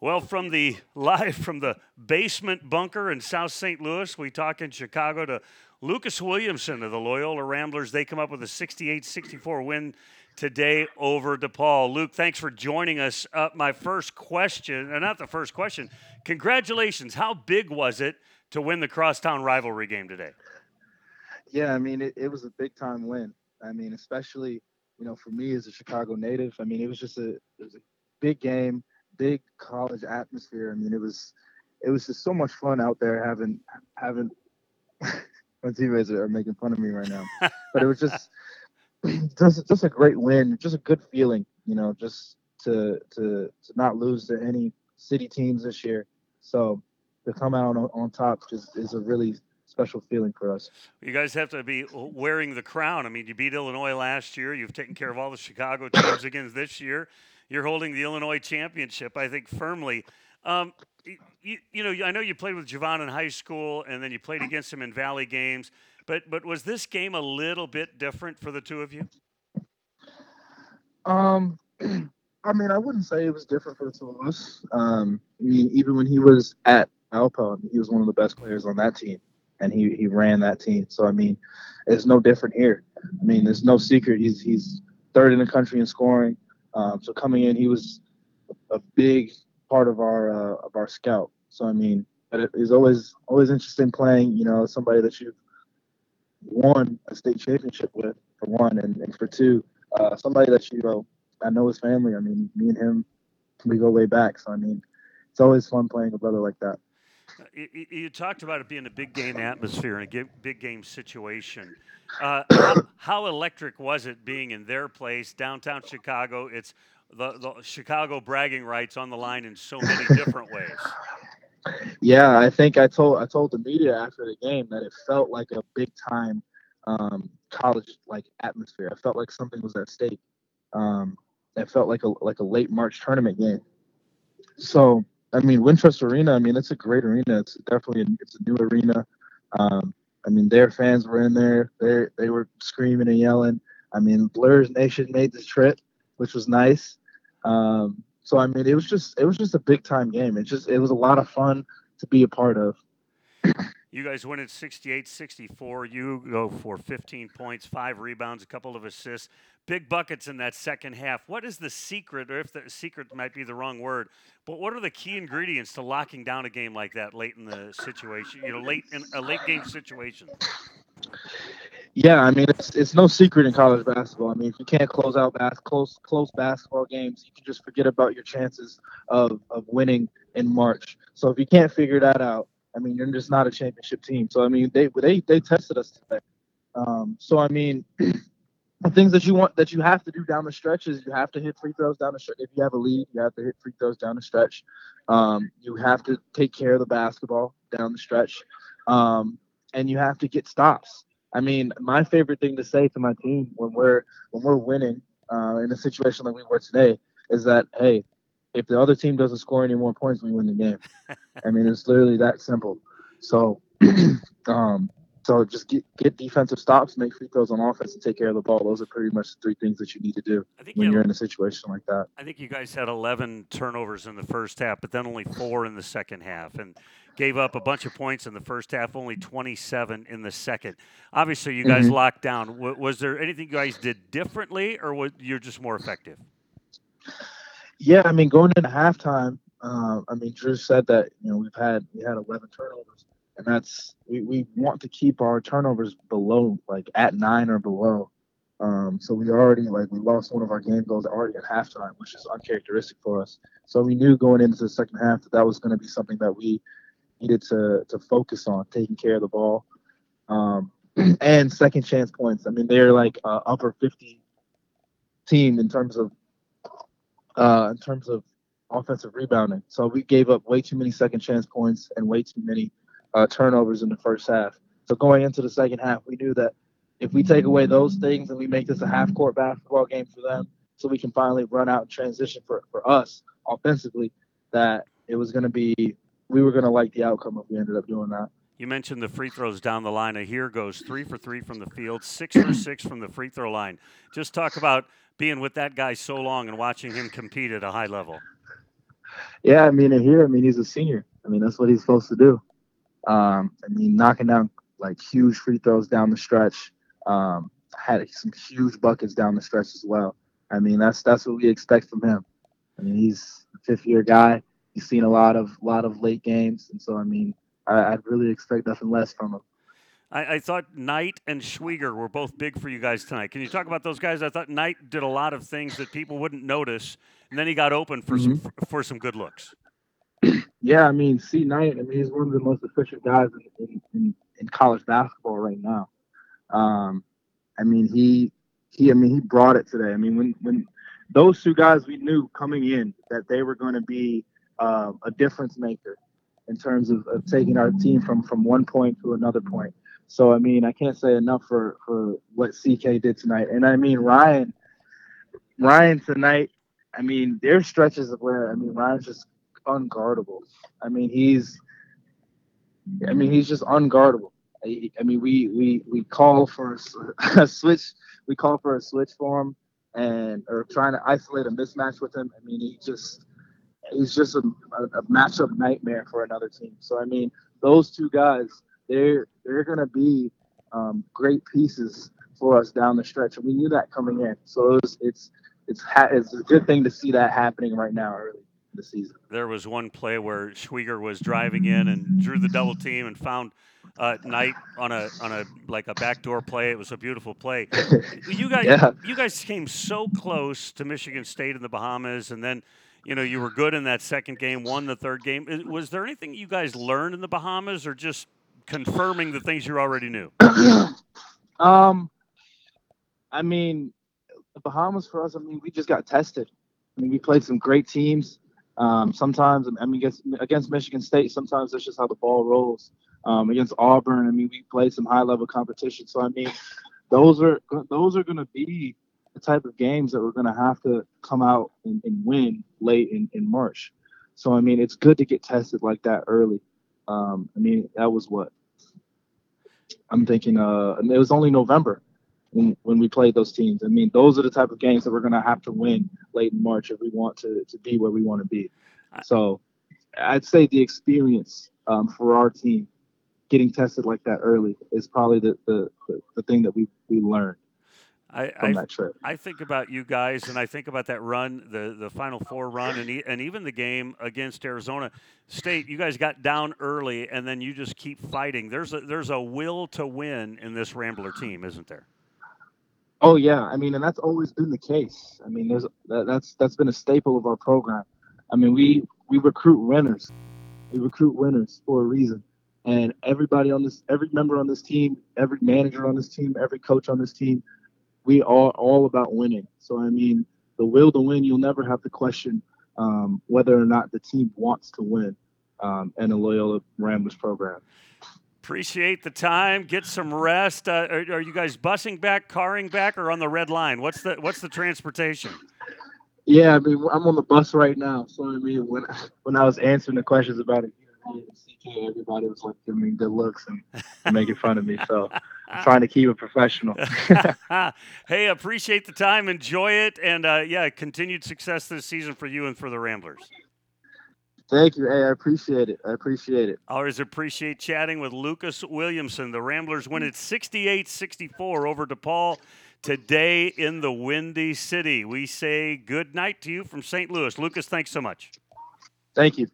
Well, from the live from the basement bunker in South St. Louis, we talk in Chicago to Lucas Williamson of the Loyola Ramblers. They come up with a 68-64 win today over DePaul. Luke, thanks for joining us. Uh, my first question, uh, not the first question. Congratulations! How big was it to win the crosstown rivalry game today? Yeah, I mean, it, it was a big time win. I mean, especially you know for me as a Chicago native. I mean, it was just a it was a big game big college atmosphere. I mean, it was it was just so much fun out there having having. my teammates are making fun of me right now, but it was just just just a great win, just a good feeling, you know, just to to to not lose to any city teams this year. So to come out on, on top just is a really special feeling for us. You guys have to be wearing the crown. I mean, you beat Illinois last year. You've taken care of all the Chicago teams again this year you're holding the Illinois championship, I think, firmly. Um, you, you, know, I know you played with Javon in high school, and then you played against him in Valley games. But but was this game a little bit different for the two of you? Um, I mean, I wouldn't say it was different for the two of us. Um, I mean, even when he was at Valpo, he was one of the best players on that team, and he he ran that team. So I mean, it's no different here. I mean, there's no secret. He's he's third in the country in scoring. Um, so coming in, he was a big part of our uh, of our scout. So I mean, but it is always always interesting playing. You know, somebody that you've won a state championship with for one, and, and for two, uh, somebody that you know I know his family. I mean, me and him, we go way back. So I mean, it's always fun playing a brother like that. You, you, talked about it being a big game atmosphere and a big game situation. Uh, how, electric was it being in their place, downtown Chicago? It's the, the Chicago bragging rights on the line in so many different ways. Yeah, I think I told I told the media after the game that it felt like a big time um, college like atmosphere. I felt like something was at stake. Um, it felt like a like a late March tournament game. So I mean, Wintrust Arena. I mean, it's a great arena. It's definitely a, it's a new arena. Um, I mean, their fans were in there. They they were screaming and yelling. I mean, Blurs Nation made the trip, which was nice. Um, so I mean, it was just it was just a big time game. It just it was a lot of fun to be a part of. You guys win at 68 64. You go for 15 points, five rebounds, a couple of assists, big buckets in that second half. What is the secret, or if the secret might be the wrong word, but what are the key ingredients to locking down a game like that late in the situation, you know, late in a late game situation? Yeah, I mean it's it's no secret in college basketball. I mean, if you can't close out bas- close close basketball games, you can just forget about your chances of of winning in March. So if you can't figure that out, I mean, you're just not a championship team. So I mean, they they they tested us today. Um, so I mean, the things that you want that you have to do down the stretch is you have to hit free throws down the stretch. If you have a lead, you have to hit free throws down the stretch. Um, you have to take care of the basketball down the stretch, um, and you have to get stops. I mean, my favorite thing to say to my team when we're when we're winning uh, in a situation like we were today is that hey, if the other team doesn't score any more points, we win the game. I mean, it's literally that simple. So, um, so just get get defensive stops, make free throws on offense, and take care of the ball. Those are pretty much the three things that you need to do when you are in a situation like that. I think you guys had 11 turnovers in the first half, but then only four in the second half, and gave up a bunch of points in the first half, only 27 in the second. Obviously, you guys mm-hmm. locked down. was there anything you guys did differently, or was you're just more effective? Yeah, I mean, going into halftime, uh, I mean, Drew said that you know we've had we had 11 turnovers, and that's we, we want to keep our turnovers below like at nine or below. Um, so we already like we lost one of our game goals already at halftime, which is uncharacteristic for us. So we knew going into the second half that that was going to be something that we needed to to focus on, taking care of the ball, um, and second chance points. I mean, they're like uh, upper 50 team in terms of uh, in terms of offensive rebounding. So we gave up way too many second chance points and way too many uh, turnovers in the first half. So going into the second half, we knew that if we take away those things and we make this a half court basketball game for them, so we can finally run out and transition for, for us offensively, that it was going to be, we were going to like the outcome if we ended up doing that. You mentioned the free throws down the line. Aher goes three for three from the field, six for six from the free throw line. Just talk about being with that guy so long and watching him compete at a high level. yeah, I mean, Aher, I mean, he's a senior. I mean, that's what he's supposed to do. Um, I mean, knocking down like huge free throws down the stretch. Um, had some huge buckets down the stretch as well. I mean, that's that's what we expect from him. I mean, he's a fifth year guy. He's seen a lot of lot of late games, and so I mean, I, would really expect nothing less from him. I, I, thought Knight and Schwieger were both big for you guys tonight. Can you talk about those guys? I thought Knight did a lot of things that people wouldn't notice, and then he got open for mm-hmm. some for some good looks. Yeah, I mean, C Knight. I mean, he's one of the most efficient guys in, in, in college basketball right now. Um, I mean, he he. I mean, he brought it today. I mean, when when those two guys, we knew coming in that they were going to be uh, a difference maker in terms of, of taking our team from from one point to another point. So I mean, I can't say enough for for what CK did tonight. And I mean, Ryan, Ryan tonight. I mean, there's stretches of where I mean Ryan's just unguardable. I mean, he's I mean, he's just unguardable. I, I mean, we we we call for a, a switch. We call for a switch for him, and or trying to isolate a mismatch with him. I mean, he just he's just a, a, a matchup nightmare for another team. So I mean, those two guys, they're they're gonna be um, great pieces for us down the stretch, and we knew that coming in. So it's it's it's, ha- it's a good thing to see that happening right now early in the season. There was one play where Schwieger was driving in and drew the double team and found uh, Knight on a on a like a backdoor play. It was a beautiful play. You guys, yeah. you guys came so close to Michigan State in the Bahamas, and then you know, you were good in that second game, won the third game. Was there anything you guys learned in the Bahamas, or just confirming the things you already knew? um, I mean, the Bahamas for us. I mean, we just got tested. I mean, we played some great teams. Um, sometimes, I mean, against, against Michigan State, sometimes that's just how the ball rolls. Um, against Auburn, I mean, we played some high level competition. So I mean, those are those are going to be the type of games that we're going to have to come out and, and win late in, in March. So, I mean, it's good to get tested like that early. Um, I mean, that was what I'm thinking. Uh, it was only November when, when we played those teams. I mean, those are the type of games that we're going to have to win late in March if we want to, to be where we want to be. So, I'd say the experience um, for our team getting tested like that early is probably the, the, the, the thing that we, we learned. I, I. I think about you guys, and I think about that run, the the Final Four run, and e- and even the game against Arizona State. You guys got down early, and then you just keep fighting. There's a there's a will to win in this Rambler team, isn't there? Oh yeah, I mean, and that's always been the case. I mean, there's that, that's that's been a staple of our program. I mean, we we recruit winners. We recruit winners for a reason. And everybody on this, every member on this team, every manager on this team, every coach on this team we are all about winning. So I mean, the will to win, you'll never have to question um, whether or not the team wants to win um, in a Loyola Ramblers program. Appreciate the time. Get some rest. Uh, are, are, you guys busing back, carring back, or on the red line? What's the What's the transportation? Yeah, I mean, I'm on the bus right now. So I mean, when when I was answering the questions about it, CK, everybody was like giving me good looks and making fun of me. So I'm trying to keep it professional. hey, appreciate the time. Enjoy it. And uh, yeah, continued success this season for you and for the Ramblers. Thank you. Hey, I appreciate it. I appreciate it. Always appreciate chatting with Lucas Williamson. The Ramblers win it 68 64 over DePaul today in the Windy City. We say good night to you from St. Louis. Lucas, thanks so much. Thank you.